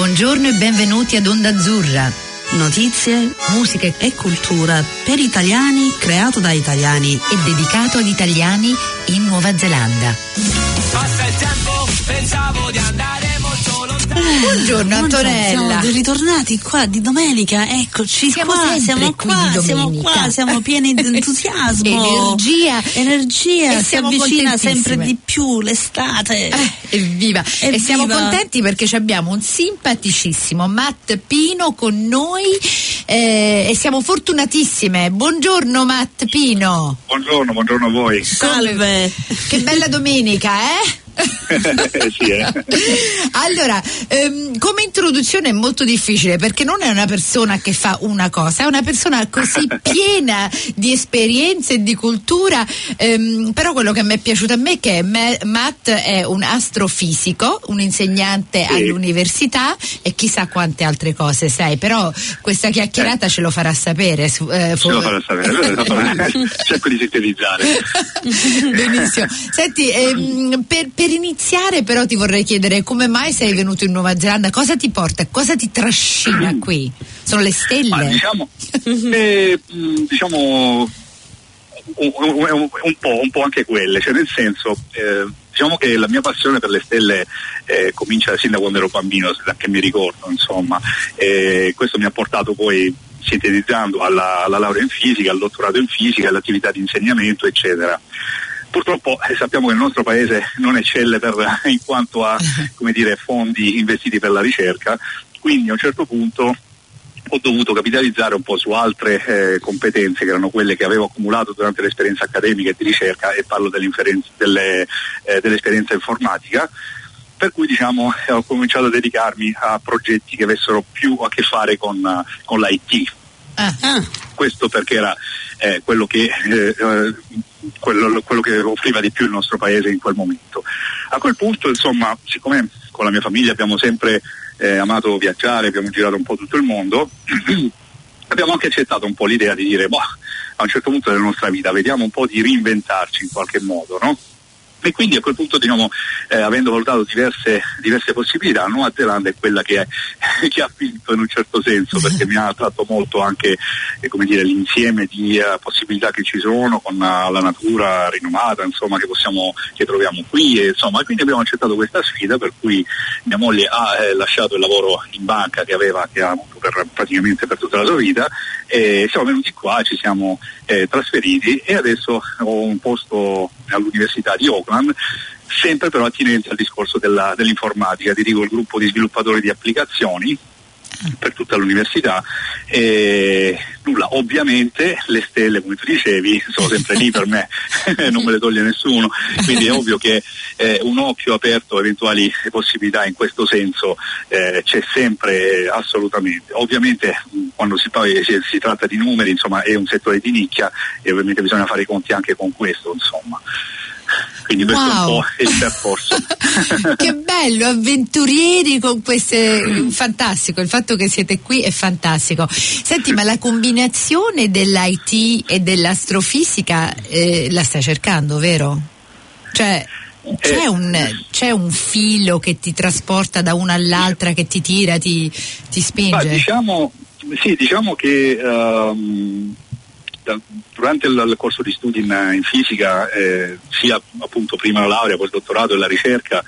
Buongiorno e benvenuti ad Onda Azzurra. Notizie, musica e cultura per italiani, creato da italiani e dedicato ad italiani in Nuova Zelanda. Passa il tempo, pensavo di andare Buongiorno Antonella. Siamo ritornati qua di domenica, eccoci Siamo qua, siamo qui qua, siamo domenica. qua, siamo pieni di entusiasmo, Energia. energia, E si siamo avvicina sempre di più l'estate. Eh, evviva! E siamo Evviva. contenti perché ci abbiamo un simpaticissimo Matt Pino con noi eh, e siamo fortunatissime. Buongiorno Matt Pino. Buongiorno, buongiorno a voi. Salve. Che bella domenica, eh? Sì, eh. Allora, ehm, come introduzione è molto difficile perché non è una persona che fa una cosa, è una persona così piena di esperienze e di cultura, ehm, però quello che mi è piaciuto a me è che Ma- Matt è un astrofisico, un insegnante Sì. all'università e chissà quante altre cose sai, però questa chiacchierata ce lo farà sapere. su- eh, Ce fu- lo farà sapere, cerco di sintetizzare. Benissimo. Senti, ehm, per, per iniziare però ti vorrei chiedere come mai sei venuto in Nuova Zelanda? Cosa ti porta? Cosa ti trascina qui? Sono le Ma stelle? diciamo, eh, mh, diciamo un, un- un- po', un po' anche quelle, cioè nel senso, eh, diciamo che la mia passione per le stelle eh, comincia sin da quando ero bambino, da che mi ricordo, insomma, e questo mi ha portato poi sintetizzando alla, alla laurea in fisica, al dottorato in fisica, all'attività di insegnamento, eccetera. Purtroppo eh, sappiamo che il nostro paese non eccelle per, in quanto a come dire, fondi investiti per la ricerca, quindi a un certo punto ho dovuto capitalizzare un po' su altre eh, competenze che erano quelle che avevo accumulato durante l'esperienza accademica e di ricerca e parlo dell'inferenza- delle, eh, dell'esperienza informatica. Per cui diciamo eh, ho cominciato a dedicarmi a progetti che avessero più a che fare con, eh, con l'IT Ah, Ah, questo perché era eh, quello, che, eh, eh, quello, quello che offriva di più il nostro paese in quel momento. A quel punto, insomma, siccome con la mia famiglia abbiamo sempre eh, amato viaggiare, abbiamo girato un po' tutto il mondo, abbiamo anche accettato un po' l'idea di dire, boh, a un certo punto della nostra vita vediamo un po' di reinventarci in qualche modo, no? E quindi a quel punto, diciamo, eh, avendo valutato diverse, diverse possibilità, Nuova Zelanda è quella che, che ha vinto in un certo senso, perché mi ha attratto molto anche eh, dire, l'insieme di eh, possibilità che ci sono con eh, la natura rinomata, insomma, che, possiamo, che troviamo qui. E, insomma, quindi abbiamo accettato questa sfida, per cui mia moglie ha eh, lasciato il lavoro in banca che aveva, che ha per, praticamente per tutta la sua vita, e siamo venuti qua, ci siamo eh, trasferiti e adesso ho un posto all'Università di Auckland, sempre però attinente al discorso della- dell'informatica, dirigo il gruppo di sviluppatori di applicazioni per tutta l'università e nulla, ovviamente le stelle come tu dicevi sono sempre lì per me, non me le toglie nessuno, quindi è ovvio che eh, un occhio aperto a eventuali possibilità in questo senso eh, c'è sempre eh, assolutamente. Ovviamente quando si, poi si, si tratta di numeri insomma è un settore di nicchia e ovviamente bisogna fare i conti anche con questo insomma. Quindi questo è un Wow. po' il percorso. che bello, avventurieri con queste. Fantastico, il fatto che siete qui è fantastico. Senti, ma la combinazione dell'IT e dell'astrofisica eh, la stai cercando, vero? Cioè. C'è Eh, un, c'è un filo che ti trasporta da una all'altra, che ti tira, ti, ti Ma spinge? diciamo, sì, diciamo che da- durante il, corso di studi in, in fisica, eh, sia appunto prima la laurea, poi il dottorato e la ricerca,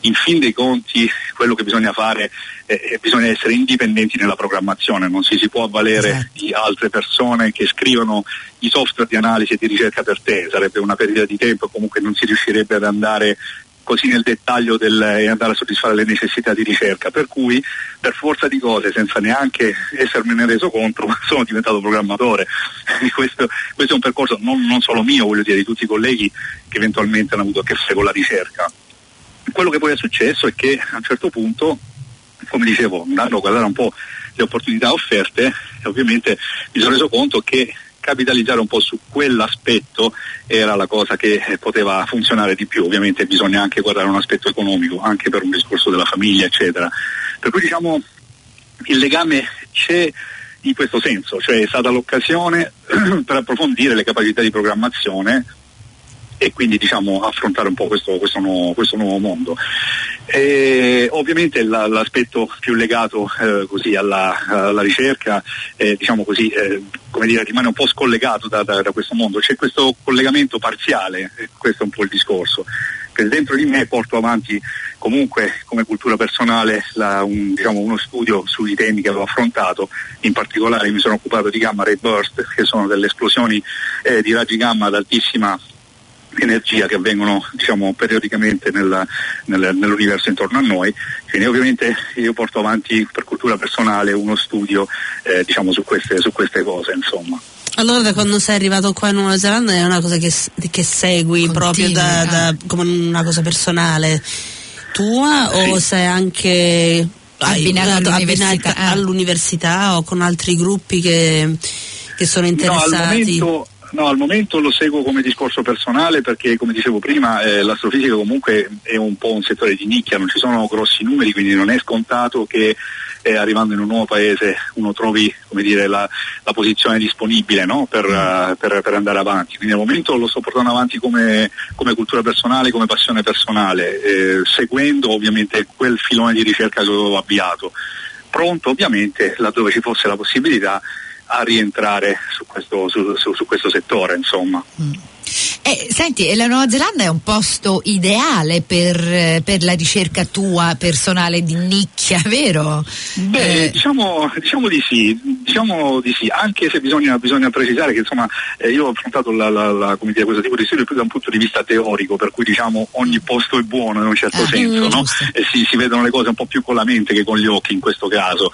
in fin dei conti quello che bisogna fare è bisogna essere indipendenti nella programmazione, non si, si può avvalere Esatto. di altre persone che scrivono i software di analisi e di ricerca per te, sarebbe una perdita di tempo, comunque non si riuscirebbe ad andare così nel dettaglio del, e andare a soddisfare le necessità di ricerca, per cui per forza di cose, senza neanche essermene reso conto, sono diventato programmatore. questo, questo è un percorso non, non solo mio, voglio dire, di tutti i colleghi che eventualmente hanno avuto a che fare con la ricerca. Quello che poi è successo è che a un certo punto, come dicevo, andando a guardare un po' le opportunità offerte, e ovviamente mi sono reso conto che capitalizzare un po' su quell'aspetto era la cosa che eh, poteva funzionare di più. Ovviamente bisogna anche guardare un aspetto economico, anche per un discorso della famiglia, eccetera. Per cui diciamo il legame c'è in questo senso, cioè è stata l'occasione per approfondire le capacità di programmazione e quindi diciamo affrontare un po' questo, questo nuovo, questo nuovo mondo. E ovviamente la, l'aspetto più legato eh, alla, alla, ricerca eh, diciamo così, eh, dire, rimane un po' scollegato da, da, da, questo mondo, c'è questo collegamento parziale, questo è un po' il discorso, che dentro di me porto avanti comunque come cultura personale la, un, diciamo, uno studio sui temi che avevo affrontato, in particolare mi sono occupato di gamma ray burst, che sono delle esplosioni eh, di raggi gamma ad altissima energia che avvengono diciamo, periodicamente nel, nel, nell'universo intorno a noi. Quindi ovviamente io porto avanti per cultura personale uno studio eh, diciamo, su, queste, su queste cose. Insomma. Allora da quando sei arrivato qua in Nuova Zelanda è una cosa che, che segui Continua, proprio da, da, come una cosa personale tua sì. o sei anche abbinato all'università, ah. all'università o con altri gruppi che, che sono interessati? No, al momento No, al momento lo seguo come discorso personale perché come dicevo prima eh, l'astrofisica comunque è un po' un settore di nicchia, non ci sono grossi numeri, quindi non è scontato che eh, arrivando in un nuovo paese uno trovi dire, la, la, posizione disponibile no? per, uh, per, per, andare avanti. Quindi al momento lo sto portando avanti come, come cultura personale, come passione personale, eh, seguendo ovviamente quel filone di ricerca che avevo avviato. Pronto ovviamente laddove ci fosse la possibilità a rientrare su questo, su, su, su questo settore. Insomma. Mm. Eh, senti, la Nuova Zelanda è un posto ideale per, per, la ricerca tua personale di nicchia, vero? Beh, eh. diciamo, diciamo, di sì, diciamo di sì, anche se bisogna, bisogna precisare che insomma eh, io ho affrontato la, la, la, dire, questo tipo di studio più da un punto di vista teorico, per cui diciamo ogni posto è buono in un certo ah, senso, no? E si, si vedono le cose un po' più con la mente che con gli occhi in questo caso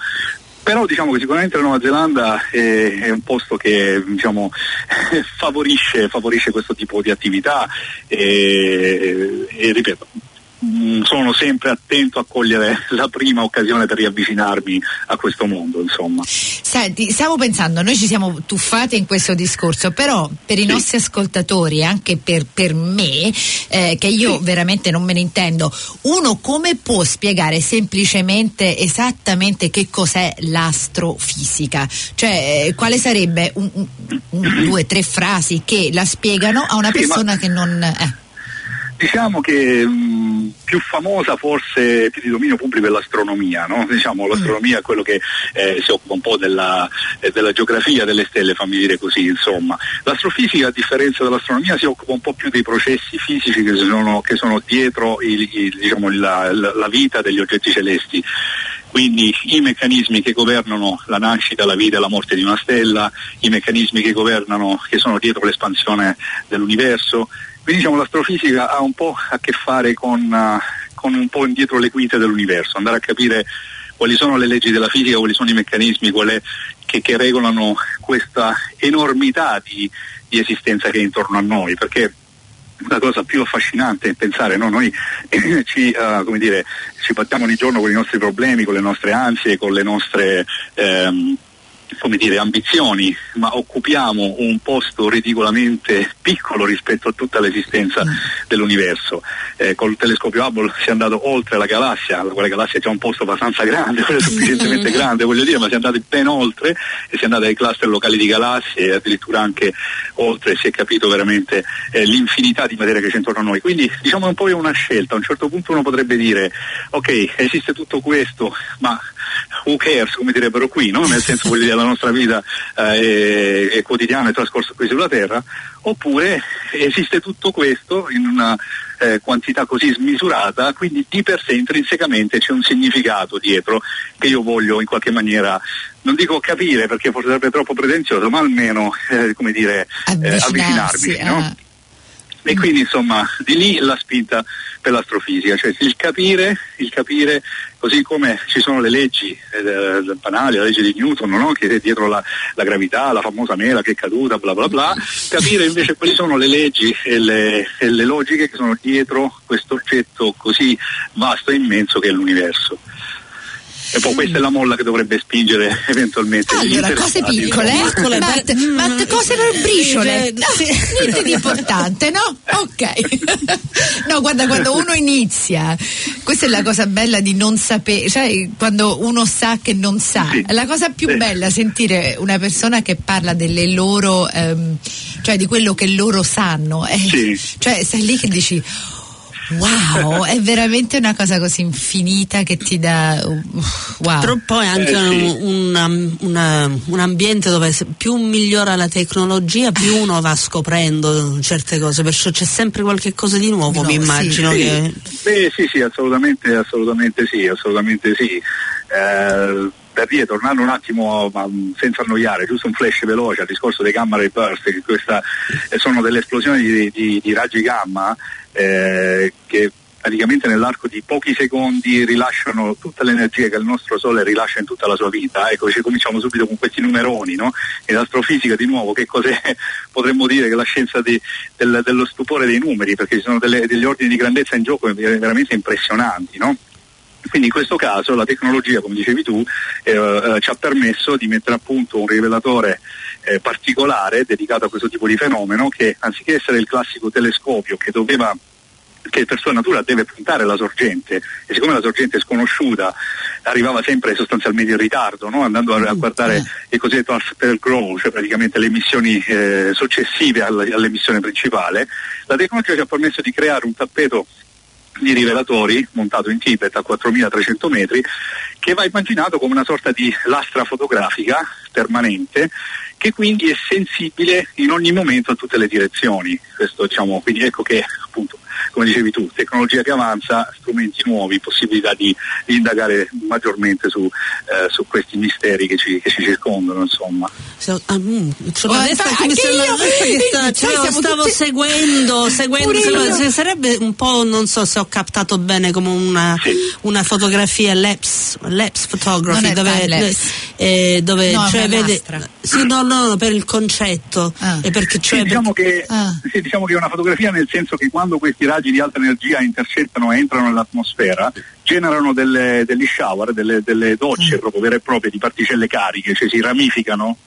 però diciamo che sicuramente la Nuova Zelanda è, è un posto che diciamo, favorisce, favorisce, questo tipo di attività e, e ripeto Mm, sono sempre attento a cogliere la prima occasione per riavvicinarmi a questo mondo, insomma. Senti, stavo pensando, noi ci siamo tuffati in questo discorso, però per i sì. nostri ascoltatori, anche per, per me, eh, che io sì. veramente non me ne intendo, uno come può spiegare semplicemente esattamente che cos'è l'astrofisica? Cioè, eh, quale sarebbe un, un, un, due, tre frasi che la spiegano a una sì, persona ma... che non... Eh. Diciamo che mh, più famosa forse più di dominio pubblico è l'astronomia, no? diciamo, l'astronomia è quello che eh, si occupa un po' della, eh, della, geografia delle stelle, fammi dire così, insomma. L'astrofisica a differenza dell'astronomia si occupa un po' più dei processi fisici che sono, che sono dietro il, il, diciamo, la, la vita degli oggetti celesti quindi i meccanismi che governano la nascita, la vita e la morte di una stella, i meccanismi che governano, che sono dietro l'espansione dell'universo, quindi diciamo l'astrofisica ha un po' a che fare con, uh, con un po' indietro le quinte dell'universo, andare a capire quali sono le leggi della fisica, quali sono i meccanismi che, che, regolano questa enormità di, di, esistenza che è intorno a noi, perché la cosa più affascinante è pensare, no? noi ci, uh, dire, ci battiamo ogni giorno con i nostri problemi, con le nostre ansie, con le nostre... Um, come dire, ambizioni, ma occupiamo un posto ridicolamente piccolo rispetto a tutta l'esistenza mm. dell'universo. Eh, col telescopio Hubble si è andato oltre la galassia, quella galassia è già un posto abbastanza grande, è sufficientemente grande, voglio dire, ma si è andati ben oltre e si è andati ai cluster locali di galassie e addirittura anche oltre, si è capito veramente eh, l'infinità di materia che c'è intorno a noi. Quindi diciamo un po' è una scelta, a un certo punto uno potrebbe dire ok, esiste tutto questo, ma who cares, come direbbero qui, no? nel senso dire la nostra vita eh, è, è, quotidiana e trascorsa qui sulla Terra, oppure esiste tutto questo in una eh, quantità così smisurata, quindi di per sé intrinsecamente c'è un significato dietro che io voglio in qualche maniera non dico capire perché forse sarebbe troppo pretenzioso, ma almeno eh, come dire, eh, avvicinarmi. No? E quindi insomma di lì la spinta per l'astrofisica, cioè il capire, il capire così come ci sono le leggi eh, banali, la legge di Newton, no? che è dietro la, la, gravità, la famosa mela che è caduta, bla bla bla, capire invece quali sono le leggi e le, e le logiche che sono dietro questo oggetto così vasto e immenso che è l'universo. E poi questa è la molla che dovrebbe spingere eventualmente. Allora, cose piccole, eh? Matte, matte cose per briciole. No, niente di importante, no? Ok. No, guarda, quando uno inizia, questa è la cosa bella di non sapere, cioè quando uno sa che non sa. Sì. La cosa più sì. bella sentire una persona che parla delle loro, ehm, cioè di quello che loro sanno. Eh, sì. Cioè, sei lì che dici Wow, è veramente una cosa così infinita che ti dà. Wow. Però poi anche Eh, sì. un, un- una- un ambiente dove più migliora la tecnologia, più uno va scoprendo certe cose, perciò c'è sempre qualche cosa di nuovo, Di mi nuovo, sì. immagino. Che... Beh, sì, sì, assolutamente, assolutamente sì, assolutamente sì. Eh, per dire, tornando un attimo, ma, mh, senza annoiare, giusto un flash veloce al discorso dei gamma ray burst, che questa, eh, sono delle esplosioni di, di- di raggi gamma eh, che praticamente nell'arco di pochi secondi rilasciano tutta l'energia che il nostro Sole rilascia in tutta la sua vita. Ecco, ci cominciamo subito con questi numeroni, no? E l'astrofisica di nuovo, che cos'è? Potremmo dire che la scienza di- del- dello stupore dei numeri, perché ci sono delle- degli ordini di grandezza in gioco veramente impressionanti, no? Quindi in questo caso la tecnologia, come dicevi tu, eh, eh, ci ha permesso di mettere a punto un rivelatore eh, particolare dedicato a questo tipo di fenomeno che anziché essere il classico telescopio che doveva che per sua natura deve puntare la sorgente e siccome la sorgente è sconosciuta arrivava sempre sostanzialmente in ritardo no? andando a, a guardare il cosiddetto after grow cioè praticamente le emissioni eh, successive all'emissione principale la tecnologia ci ha permesso di creare un tappeto di rivelatori montato in Tibet a 4300 metri che va immaginato come una sorta di lastra fotografica permanente che quindi è sensibile in ogni momento a tutte le direzioni. Questo, diciamo, quindi ecco che appunto, come dicevi tu, tecnologia che avanza, strumenti nuovi, possibilità di, di indagare maggiormente su, eh, su questi misteri che ci, che ci circondano, insomma. Ah, mm, Oh, mi sembra- io! che sta- cioè, stavo seguendo, seguendo se- sarebbe un po', non so se ho captato bene, come una, Sì. una fotografia lapse, lapse photography, dove, time-lapse. eh, dove No, cioè, una vede, sì, no, no, no, per il concetto, Ah. e perché cioè, Sì, diciamo che, Ah. sì, diciamo che è una fotografia nel senso che quando questi raggi di alta energia intercettano e entrano nell'atmosfera generano delle- degli shower, delle, delle docce proprio vere e proprie di particelle cariche, cioè si ramificano.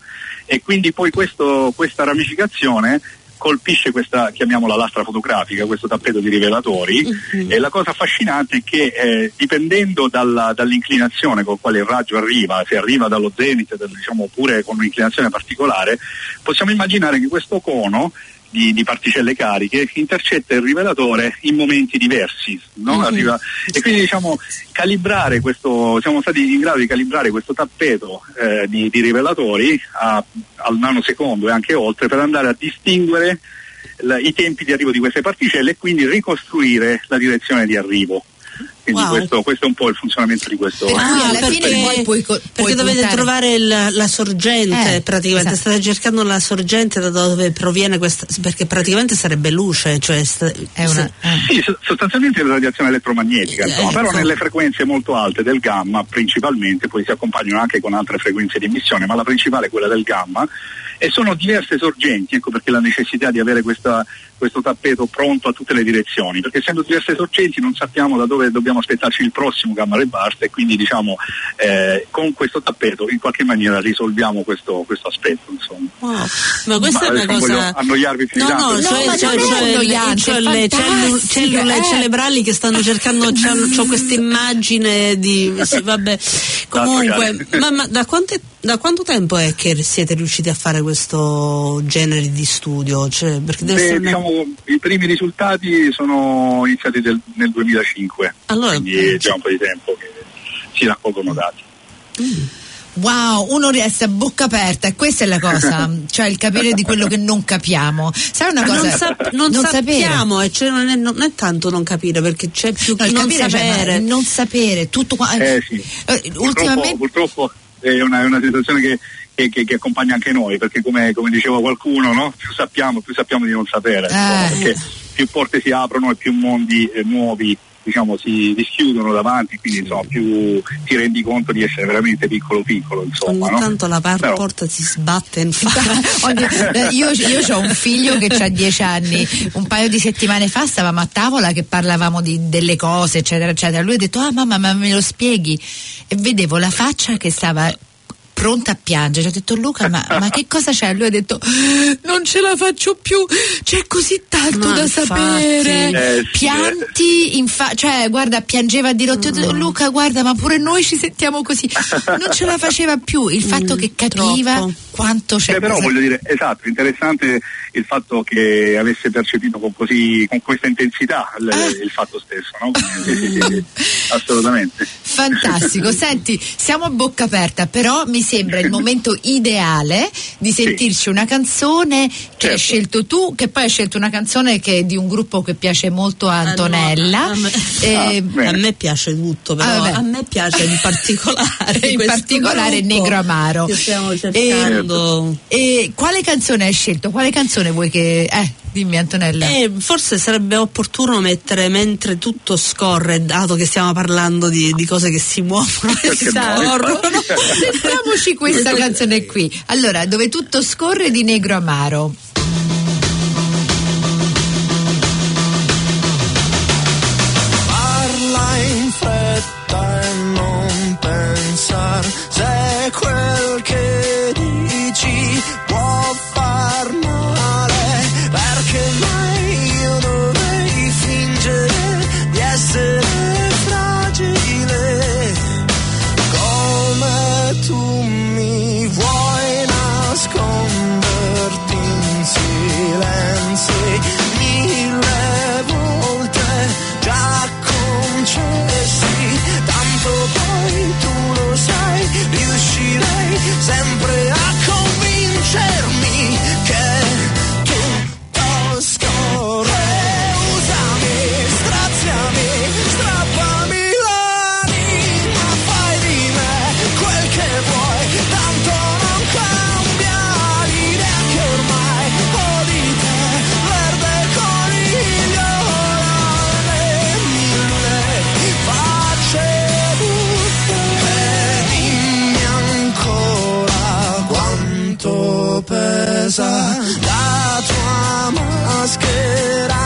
E quindi poi questo- questa ramificazione colpisce questa, chiamiamola lastra fotografica, questo tappeto di rivelatori. E la cosa affascinante è che eh, dipendendo dalla- dall'inclinazione con quale il raggio arriva, se arriva dallo zenit, del- diciamo, oppure con un'inclinazione particolare, possiamo immaginare che questo cono di, di particelle cariche intercetta il rivelatore in momenti diversi no? Arriva- e quindi diciamo calibrare questo siamo stati in grado di calibrare questo tappeto eh, di, di rivelatori a- al nanosecondo e anche oltre per andare a distinguere la- i tempi di arrivo di queste particelle e quindi ricostruire la direzione di arrivo quindi Wow. questo, questo è un po' il funzionamento di questo Ah, alla perché, fine poi puoi co- perché puoi dovete puntare- trovare il- la sorgente Eh, praticamente, esatto. state cercando la sorgente da dove proviene questa, perché praticamente sarebbe luce, cioè È una, eh. Sì, so- sostanzialmente è la radiazione elettromagnetica, insomma, Eh, però ecco. nelle frequenze molto alte del gamma principalmente, poi si accompagnano anche con altre frequenze di emissione, ma la principale è quella del gamma, e sono diverse sorgenti, ecco perché la necessità di avere questa- questo tappeto pronto a tutte le direzioni, perché essendo diverse sorgenti non sappiamo da dove dobbiamo aspettarci il prossimo gamma ray burst e quindi diciamo eh, con questo tappeto in qualche maniera risolviamo questo, questo aspetto. Insomma. Wow. Ma questa Ma è una adesso non voglio cosa. annoiarvi più No, di no, tanto, cioè, ma cioè, cioè, cioè le cellule eh. cerebrali che stanno cercando, c'ho questa immagine di. sì, vabbè. Comunque, ma, ma da, quante- da quanto tempo è che siete riusciti a fare questo genere di studio? Cioè, Beh, una- diciamo, I primi risultati sono iniziati del- nel 2005, Allora, quindi è già un po' di tempo che si raccolgono dati. Wow, uno resta a bocca aperta e questa è la cosa, cioè il capire di quello che non capiamo. Sai una cosa? non, sap- non sapere. sappiamo, e cioè non, è, non è tanto non capire, perché c'è più No, che non capire, cioè, sapere. ma non sapere tutto qua. Eh sì, Eh, purtroppo, ultimamente purtroppo è, una, è una situazione che, che- che- che accompagna anche noi, perché come, come diceva qualcuno, no? più sappiamo, più sappiamo di non sapere, insomma, Eh. perché più porte si aprono e più mondi eh, nuovi diciamo, si dischiudono davanti, quindi insomma, più ti rendi conto di essere veramente piccolo piccolo. Insomma, Ogni no? tanto la par- Però- porta si sbatte in faccia. Eh, io, ho un figlio che ha dieci anni, un paio di settimane fa stavamo a tavola che parlavamo di- delle cose, eccetera, eccetera. Lui ha detto: Ah, mamma, ma me lo spieghi? E vedevo la faccia che stava pronta a piangere. Ho detto Luca, ma, ma che cosa c'è? Lui ha detto non ce la faccio più, c'è così tanto Ma da infatti. sapere. Eh, sì, Pianti, in fa- cioè guarda, piangeva a dirotto. Ho detto, Luca, guarda, ma pure noi ci sentiamo così. Non ce la faceva più. Il fatto che capiva troppo. quanto c'è. Eh, però voglio dire, esatto, interessante il fatto che avesse percepito con, così, con questa intensità il, Ah. il fatto stesso, no? Sì, sì, sì, sì, assolutamente. Fantastico, senti, siamo a bocca aperta, però mi sembra il momento ideale di sentirci una canzone che hai Certo. scelto tu, che poi hai scelto una canzone che è di un gruppo che piace molto a Antonella. a me- Eh, Ah. A me piace tutto, però Ah, vabbè. a me piace in particolare. in particolare Negro Amaro. Che stiamo E- cercando. E quale canzone hai scelto? Quale canzone vuoi che. Eh, dimmi Antonella. Eh, forse sarebbe opportuno mettere mentre tutto scorre, dato che stiamo parlando di, di cose che si muovono e no? scorrono. Sentiamoci questa canzone qui. Allora, dove tutto scorre di Negro Amaro. La tua maschera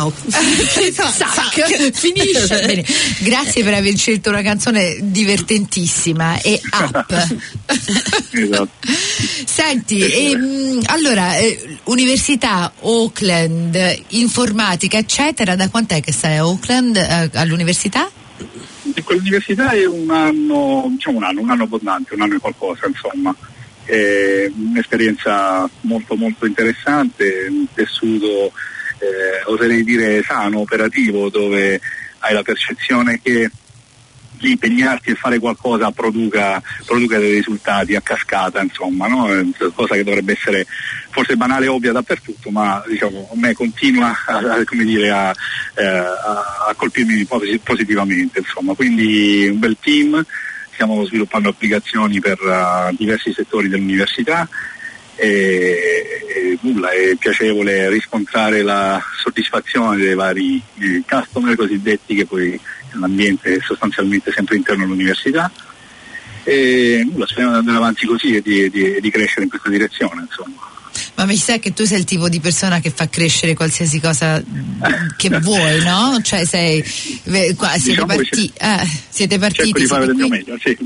Wow. Zac, finisce bene. Grazie per aver scelto una canzone divertentissima e up. Esatto. Senti, ehm, allora, eh, università, Auckland, informatica, eccetera, da quant'è che stai a Auckland eh, all'università? In quell'università è un anno, diciamo un anno, un anno abbondante, un anno e qualcosa, insomma. È un'esperienza molto molto interessante, un tessuto eh, oserei dire sano, operativo, dove hai la percezione che lì impegnarsi e fare qualcosa produca, produca dei risultati a cascata, insomma, no? Una cosa che dovrebbe essere forse banale e ovvia dappertutto, ma diciamo, a me continua a, dire, a, eh, a- colpirmi posi- positivamente. Insomma. Quindi un bel team, stiamo sviluppando applicazioni per eh, diversi settori dell'università e, e nulla, è piacevole riscontrare la soddisfazione dei vari eh, customer cosiddetti che poi è sostanzialmente sempre interno all'università e nulla, speriamo di andare avanti così e di, di- di crescere in questa direzione insomma. Ma mi sa che tu sei il tipo di persona che fa crescere qualsiasi cosa che vuoi, no? Cioè sei qua, siete, Diciamo parti- ah, siete partiti. Siete meglio, sì.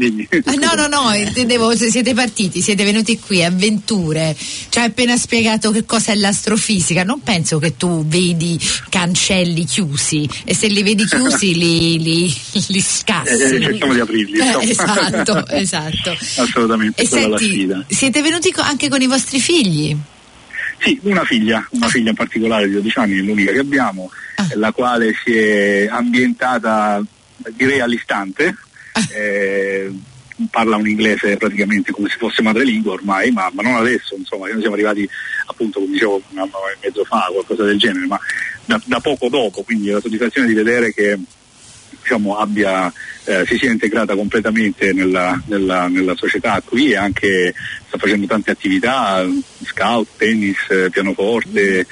Ah, no, no, no, intendevo se siete partiti, siete venuti qui, avventure, ci hai appena spiegato che cosa è l'astrofisica, non penso che tu vedi cancelli chiusi e se li vedi chiusi li, li, li scassi. Eh, cerchiamo di aprirli, Eh, esatto, esatto. Assolutamente, E senti, siete venuti co- anche con i vostri figli? Sì, una figlia, una figlia in particolare di 12 anni, l'unica che abbiamo, Ah. la quale si è ambientata direi all'istante, eh, parla un inglese praticamente come se fosse madrelingua ormai, ma, ma non adesso, insomma, noi siamo arrivati appunto come dicevo un anno e mezzo fa, qualcosa del genere, ma da, da poco dopo, quindi la soddisfazione di vedere che diciamo, abbia, eh, si sia integrata completamente nella, nella- nella società qui e anche sta facendo tante attività, scout, tennis, eh, pianoforte,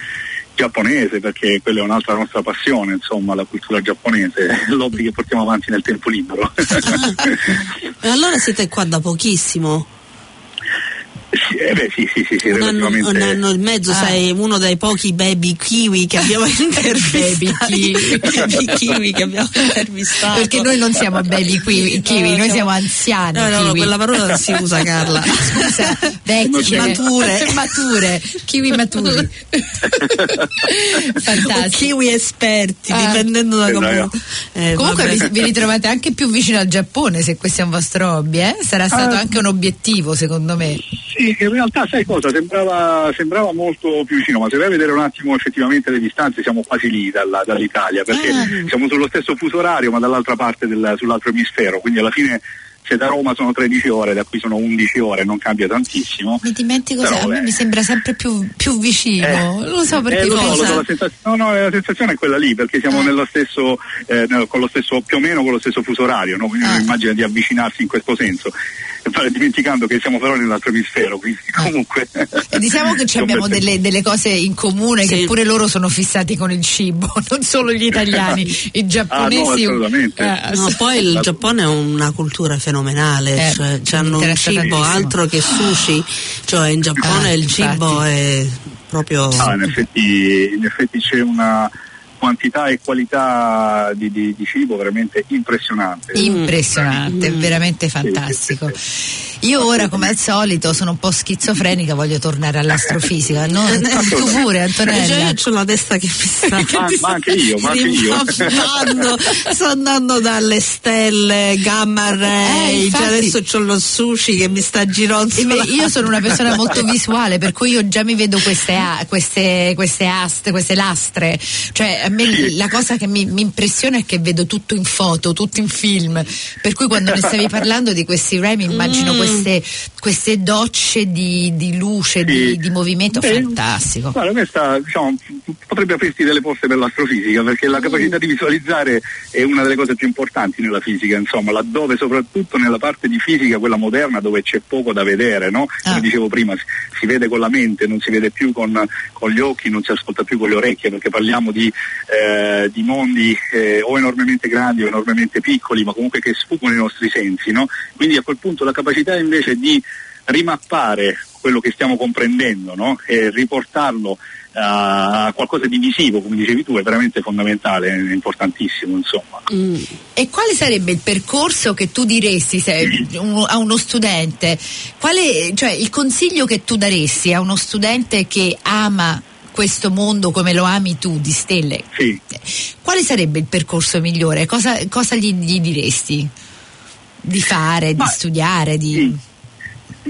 giapponese perché quella è un'altra nostra passione, insomma, la cultura giapponese, l'hobby che portiamo avanti nel tempo libero. E allora siete qua da pochissimo. Sì, eh beh, sì, sì, sì, sì, Un anno, un anno e mezzo, Ah. sei uno dei pochi baby kiwi che abbiamo intervistato. kiwi. Baby kiwi che abbiamo intervistato. Perché noi non siamo baby kiwi, kiwi, noi siamo anziani. No, no, no, kiwi. quella parola non si usa, Carla. Scusa, vecchie, Mature. mature, kiwi maturi. O Fantastico. kiwi esperti, Ah. dipendendo da come. Eh, Comunque vi, vi ritrovate anche più vicino al Giappone se questo è un vostro hobby, eh? Sarà stato Ah. anche un obiettivo secondo me. Sì, in realtà sai cosa? Sembrava, sembrava molto più vicino, ma se vai a vedere un attimo effettivamente le distanze siamo quasi lì dalla- dall'Italia, perché Ah. siamo sullo stesso fuso orario ma dall'altra parte del, sull'altro emisfero, quindi alla fine se da Roma sono 13 ore, da qui sono 11 ore, non cambia tantissimo. Mi dimentico, Però, se- a me beh. mi sembra sempre più, più vicino, non lo so perché Eh, lo lo la sensaz- no, no, la sensazione è quella lì, perché siamo Ah. nello stesso, eh, nel- con lo stesso, più o meno con lo stesso fuso orario, no? quindi Ah. uno immagina di avvicinarsi in questo senso, Eh, dimenticando che siamo però nell'altro emisfero, quindi comunque... E diciamo che abbiamo delle, delle cose in comune, Sì. che pure loro sono fissati con il cibo, non solo gli italiani, i giapponesi. assolutamente. Eh, No, poi il Giappone è una cultura fenomenale, Eh, cioè, hanno un cibo altro che sushi, cioè in Giappone Ah, il cibo infatti. è proprio... Ah, in, effetti, in effetti c'è una quantità e qualità di, di- di cibo veramente impressionante. Impressionante, Mm. veramente Sì, fantastico. sì, sì. Io ora, come al solito, sono un po' schizofrenica, voglio tornare all'astrofisica. No, tu pure, Cioè, Antonella. io ho la testa che mi sta Ma- ma anche io, ma anche io. sto andando dalle stelle gamma ray Eh, cioè infatti- adesso ho lo sushi che mi sta E gironzolando Io sono una persona molto visuale, per cui io già mi vedo queste, queste, queste aste, queste lastre. Cioè, a me la cosa che mi, mi impressiona è che vedo tutto in foto, tutto in film. Per cui quando ne stavi parlando di questi mi immagino queste, queste docce di, di luce, di, Sì. di movimento Beh, fantastico. Guarda, questa diciamo, potrebbe aprirti delle porte per l'astrofisica, perché la capacità di visualizzare è una delle cose più importanti nella fisica, insomma, laddove soprattutto nella parte di fisica, quella moderna, dove c'è poco da vedere, no? Come Ah. dicevo prima, si, si vede con la mente, non si vede più con, con gli occhi, non si ascolta più con le orecchie, perché parliamo di, eh, di mondi eh, o enormemente grandi o enormemente piccoli, ma comunque che sfuggono i nostri sensi, no? Quindi a quel punto la capacità invece di rimappare quello che stiamo comprendendo no? e riportarlo a qualcosa di visivo, come dicevi tu, è veramente fondamentale, è importantissimo, insomma. Mm. E quale sarebbe il percorso che tu diresti a uno studente? Quale, cioè il consiglio che tu daresti a uno studente che ama questo mondo come lo ami tu di stelle? Sì. Quale sarebbe il percorso migliore? Cosa, cosa gli, gli diresti? Di fare, Ma- di studiare, di... Sì.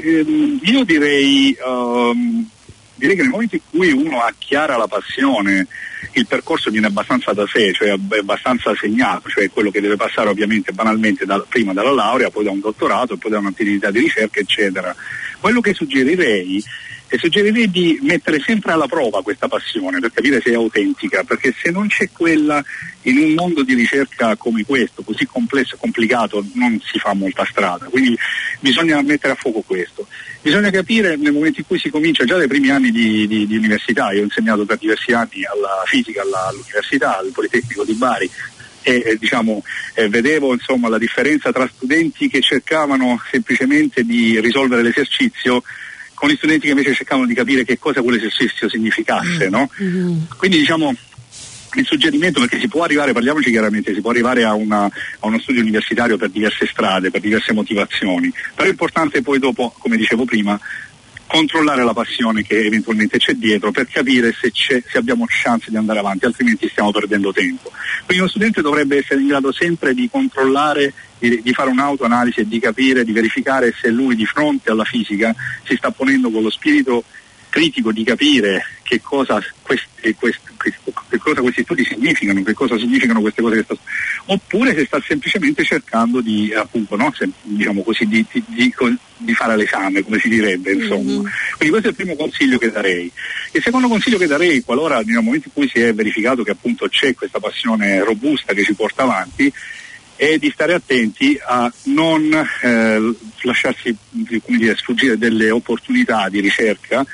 Ehm, io direi, ehm, direi che nel momento in cui uno ha chiara la passione il percorso viene abbastanza da sé, cioè ab- abbastanza segnato, cioè quello che deve passare ovviamente banalmente da- prima dalla laurea, poi da un dottorato, poi da un'attività di ricerca, eccetera. Quello che suggerirei e suggerirei di mettere sempre alla prova questa passione per capire se è autentica, perché se non c'è quella in un mondo di ricerca come questo, così complesso e complicato, non si fa molta strada. Quindi bisogna mettere a fuoco questo. Bisogna capire nel momento in cui si comincia, già dai primi anni di, di- di università, io ho insegnato per diversi anni alla fisica alla- all'università, al Politecnico di Bari, e eh, diciamo, eh, vedevo insomma, la differenza tra studenti che cercavano semplicemente di risolvere l'esercizio con gli studenti che invece cercavano di capire che cosa quell'esercizio significasse. No? Quindi diciamo il suggerimento perché si può arrivare, parliamoci chiaramente, si può arrivare a, una- a uno studio universitario per diverse strade, per diverse motivazioni, però è importante poi dopo, come dicevo prima, controllare la passione che eventualmente c'è dietro per capire se, se abbiamo chance di andare avanti, altrimenti stiamo perdendo tempo. Quindi uno studente dovrebbe essere in grado sempre di controllare, di, di fare un'autoanalisi e di capire, di verificare se lui di fronte alla fisica si sta ponendo con lo spirito critico di capire che cosa questi, questi- che cosa questi studi significano, che cosa significano queste cose che sta, oppure se sta semplicemente cercando di appunto no, se- diciamo così di, di- di- fare l'esame, come si direbbe, insomma. Quindi questo è il primo consiglio che darei. Il secondo consiglio che darei, qualora nel momento in cui si è verificato che appunto c'è questa passione robusta che ci porta avanti, è di stare attenti a non eh, lasciarsi dire, sfuggire delle opportunità di ricerca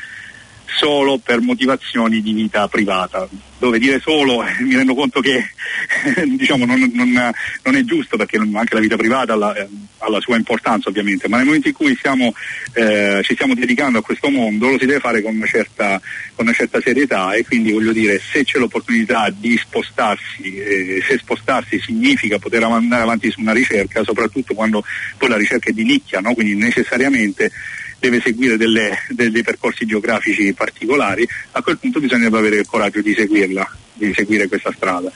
solo per motivazioni di vita privata. Dove dire solo mi rendo conto che diciamo, non, non- non è giusto perché anche la vita privata ha la, eh, ha la sua importanza ovviamente, ma nel momento in cui siamo, eh, ci stiamo dedicando a questo mondo lo si deve fare con una, certa, con una certa serietà e quindi voglio dire se c'è l'opportunità di spostarsi, eh, se spostarsi significa poter andare avanti su una ricerca, soprattutto quando poi la ricerca è di nicchia, no? quindi necessariamente deve seguire delle- de- dei percorsi geografici particolari, a quel punto bisognerebbe avere il coraggio di seguirla, di seguire questa strada.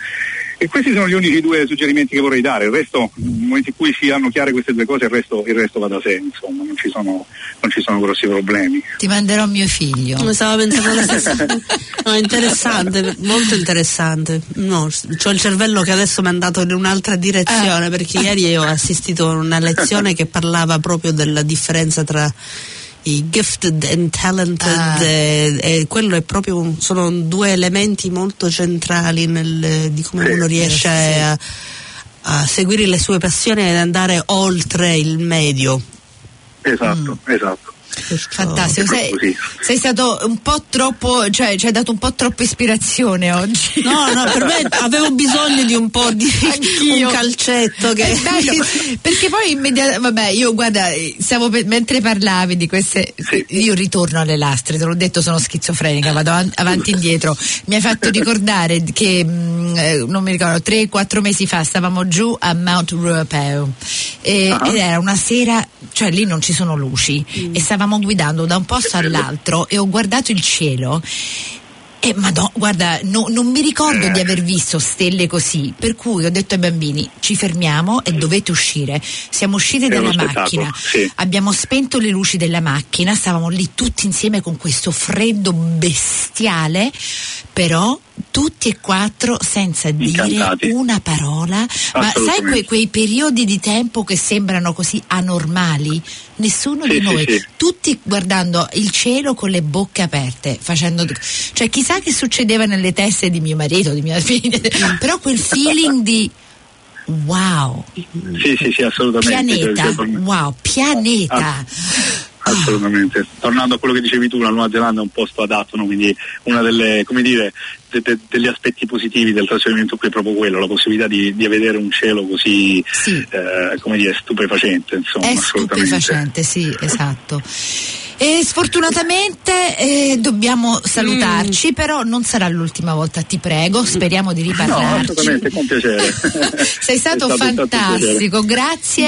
E questi sono gli unici due suggerimenti che vorrei dare, il resto, nel momento in cui si hanno chiare queste due cose, il resto, il resto va da sé, insomma, non ci sono, non ci sono grossi problemi. Ti manderò mio figlio. Come stavo pensando la stessa No, interessante, molto interessante. No, ho il cervello che adesso mi è andato in un'altra direzione perché ieri ho assistito a una lezione che parlava proprio della differenza tra i gifted and talented Ah. e, e quello è proprio un- sono due elementi molto centrali nel, di come Sì. uno riesce a, a seguire le sue passioni ed andare oltre il medio. Esatto, esatto. Fantastico, sei, sei stato un po' troppo, cioè ci hai dato un po' troppa ispirazione oggi. No, no, per me avevo bisogno di un po' di Anch'io. un calcetto che perché poi immediatamente, vabbè, io guarda, stavo pe- mentre parlavi di queste, io ritorno alle lastre, te l'ho detto, sono schizofrenica, vado avan- avanti e indietro. Mi hai fatto ricordare che, mh, eh, non mi ricordo, tre, quattro mesi fa stavamo giù a Mount Ruapeo e, Ah. ed era una sera, cioè lì non ci sono luci e stavamo guidando da un posto all'altro e ho guardato il cielo eh, ma no, guarda, no- non mi ricordo di aver visto stelle così, per cui ho detto ai bambini ci fermiamo e dovete uscire. Siamo usciti uno dalla macchina, sì. abbiamo spento le luci della macchina, stavamo lì tutti insieme con questo freddo bestiale, però tutti e quattro senza dire Incantati. una parola. Ma sai Assolutamente. quei, periodi di tempo che sembrano così anormali? Nessuno Sì, di sì, noi, sì. tutti guardando il cielo con le bocche aperte, facendo. Cioè, chissà che succedeva nelle teste di mio marito, di mia figlia, però quel feeling di wow, Sì, sì, sì, assolutamente. pianeta, Cioè, torn- wow, pianeta. Ah. Assolutamente. Tornando a quello che dicevi tu, la Nuova Zelanda è un posto adatto, no? quindi una delle, come dire, de- de- degli aspetti positivi del trasferimento qui è proprio quello, la possibilità di, di vedere un cielo così, Sì. eh, come dire, stupefacente, insomma, È stupefacente, sì, esatto. E sfortunatamente eh, dobbiamo salutarci, però non sarà l'ultima volta, ti prego, speriamo di No, riparlarci. assolutamente, con piacere. Sei stato, stato- è stato fantastico, grazie.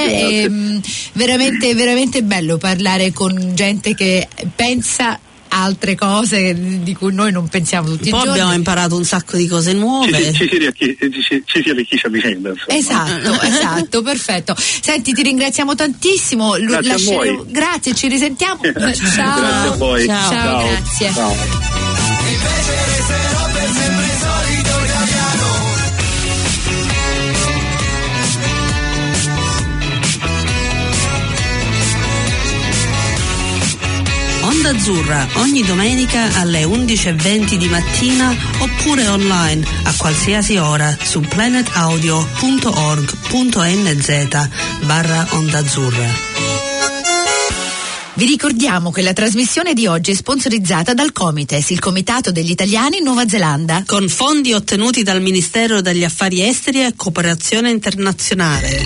Grazie. e, mh, veramente, veramente bello parlare con gente che pensa altre cose di cui noi non pensiamo tutti i Poi giorni. abbiamo imparato un sacco di cose nuove. ci ci, ci si arricchisce a vicenda. Insomma. Esatto, esatto, perfetto. Senti, ti ringraziamo tantissimo. Grazie a lasceremo- voi. Grazie, ci risentiamo. Ciao. Grazie a voi. Ciao. Ciao, grazie. Ciao. Onda Azzurra ogni domenica alle 11.20 di mattina oppure online a qualsiasi ora su planetaudio.org.nz barra Onda Azzurra. Vi ricordiamo che la trasmissione di oggi è sponsorizzata dal Comites, il Comitato degli Italiani in Nuova Zelanda. Con fondi ottenuti dal Ministero degli Affari Esteri e Cooperazione Internazionale.